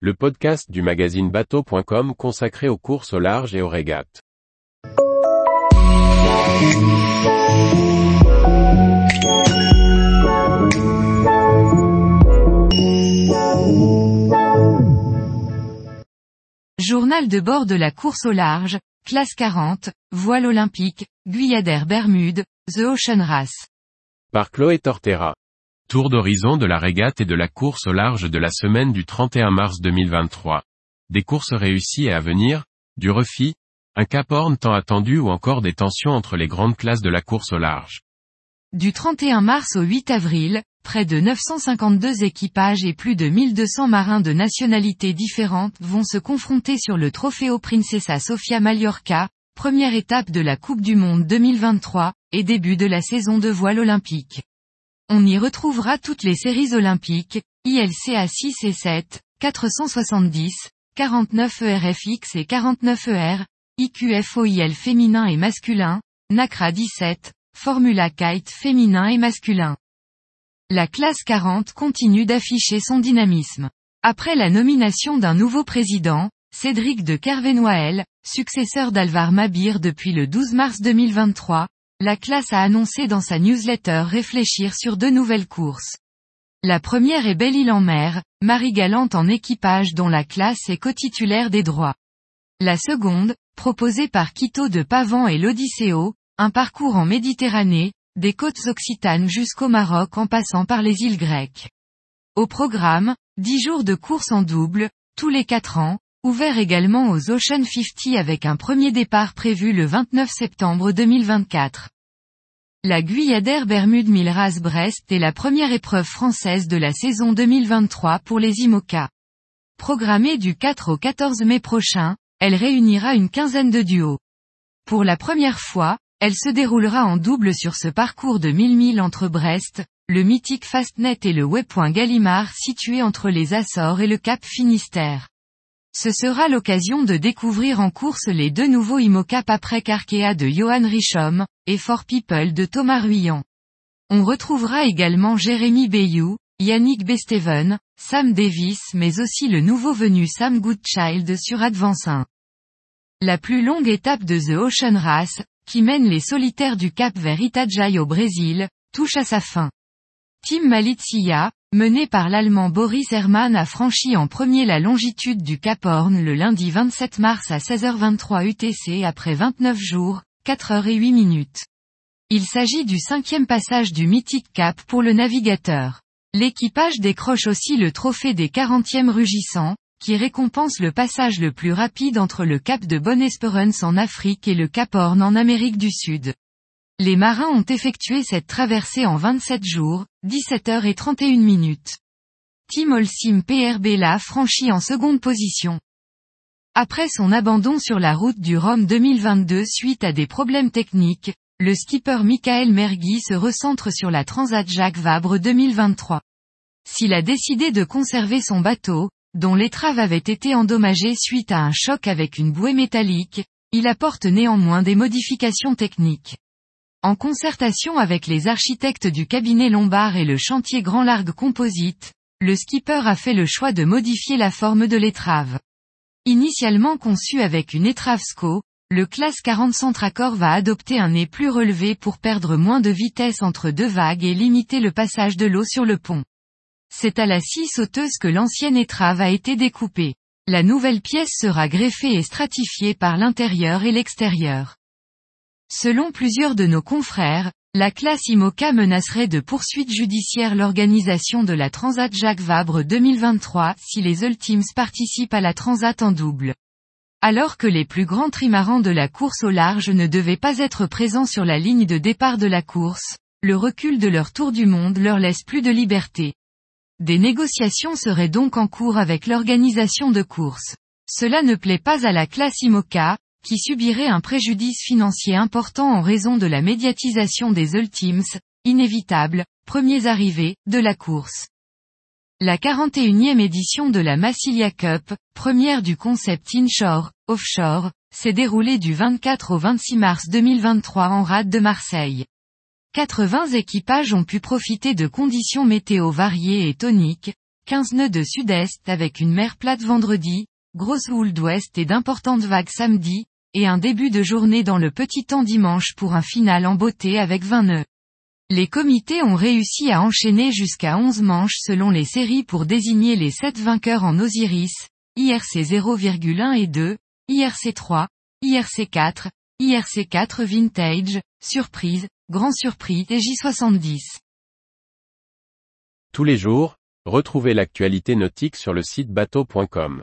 le podcast du magazine bateau.com consacré aux courses au large et aux régates. Journal de bord de la course au large, classe 40, voile olympique, Guyadère Bermude, The Ocean Race. Par Chloé Tortera. Tour d'horizon de la régate et de la course au large de la semaine du 31 mars 2023. Des courses réussies et à venir, du refit, un cap horn tant attendu ou encore des tensions entre les grandes classes de la course au large. Du 31 mars au 8 avril, près de 952 équipages et plus de 1200 marins de nationalités différentes vont se confronter sur le Trofeo Princesa Sofia Mallorca, première étape de la Coupe du Monde 2023, et début de la saison de voile olympique. On y retrouvera toutes les séries olympiques, ILCA 6 et 7, 470, 49 ERFX et 49 ER, IQFOIL féminin et masculin, NACRA 17, Formula Kite féminin et masculin. La classe 40 continue d'afficher son dynamisme. Après la nomination d'un nouveau président, Cédric de Kervenoël, successeur d'Alvar Mabir depuis le 12 mars 2023, la classe a annoncé dans sa newsletter réfléchir sur deux nouvelles courses. La première est Belle-Île en mer, Marie Galante en équipage dont la classe est co-titulaire des droits. La seconde, proposée par Quito de Pavan et l'Odysseo, un parcours en Méditerranée, des côtes occitanes jusqu'au Maroc en passant par les îles grecques. Au programme, 10 jours de course en double, tous les 4 ans, ouvert également aux Ocean 50 avec un premier départ prévu le 29 septembre 2024. La Guyadère Bermude Milraz Brest est la première épreuve française de la saison 2023 pour les IMOCA. Programmée du 4 au 14 mai prochain, elle réunira une quinzaine de duos. Pour la première fois, elle se déroulera en double sur ce parcours de 1000 milles entre Brest, le mythique Fastnet et le waypoint Gallimard situé entre les Açores et le Cap Finistère. Ce sera l'occasion de découvrir en course les deux nouveaux IMOCAP après Arkea de Johan Richom, et For People de Thomas Ruyant. On retrouvera également Jérémy Bayou, Yannick Besteven, Sam Davis mais aussi le nouveau venu Sam Goodchild sur Advance 1. La plus longue étape de The Ocean Race, qui mène les solitaires du Cap vers Itajaí au Brésil, touche à sa fin. Team Malizia, mené par l'Allemand Boris Hermann a franchi en premier la longitude du Cap Horn le lundi 27 mars à 16h23 UTC après 29 jours, 4 heures et 8 minutes. Il s'agit du cinquième passage du mythique Cap pour le navigateur. L'équipage décroche aussi le trophée des 40e rugissants, qui récompense le passage le plus rapide entre le Cap de Bonne-Espérance en Afrique et le Cap Horn en Amérique du Sud. Les marins ont effectué cette traversée en 27 jours, 17 heures et 31 minutes. Tim Olsim PRB l'a franchi en seconde position. Après son abandon sur la route du Rhum 2022 suite à des problèmes techniques, le skipper Michael Mergui se recentre sur la Transat Jacques Vabre 2023. S'il a décidé de conserver son bateau, dont l'étrave avait été endommagée suite à un choc avec une bouée métallique, il apporte néanmoins des modifications techniques. En concertation avec les architectes du cabinet Lombard et le chantier Grand Largue Composite, le skipper a fait le choix de modifier la forme de l'étrave. Initialement conçu avec une étrave SCO, le classe 40 Centracor va adopter un nez plus relevé pour perdre moins de vitesse entre deux vagues et limiter le passage de l'eau sur le pont. C'est à la scie sauteuse que l'ancienne étrave a été découpée. La nouvelle pièce sera greffée et stratifiée par l'intérieur et l'extérieur. Selon plusieurs de nos confrères, la classe IMOCA menacerait de poursuites judiciaires l'organisation de la Transat Jacques Vabre 2023 si les Ultimes participent à la Transat en double. Alors que les plus grands trimarans de la course au large ne devaient pas être présents sur la ligne de départ de la course, le recul de leur tour du monde leur laisse plus de liberté. Des négociations seraient donc en cours avec l'organisation de course. Cela ne plaît pas à la classe IMOCA, qui subirait un préjudice financier important en raison de la médiatisation des Ultimes, inévitable, premiers arrivés, de la course. La 41e édition de la Massilia Cup, première du concept inshore, offshore, s'est déroulée du 24 au 26 mars 2023 en rade de Marseille. 80 équipages ont pu profiter de conditions météo variées et toniques, 15 nœuds de sud-est avec une mer plate vendredi, grosse houle d'ouest et d'importantes vagues samedi, et un début de journée dans le petit temps dimanche pour un final en beauté avec 20 nœuds. Les comités ont réussi à enchaîner jusqu'à 11 manches selon les séries pour désigner les 7 vainqueurs en Osiris, IRC 0,1 et 2, IRC 3, IRC 4, IRC 4 Vintage, Surprise, Grand Surpris et J70. Tous les jours, retrouvez l'actualité nautique sur le site bateau.com.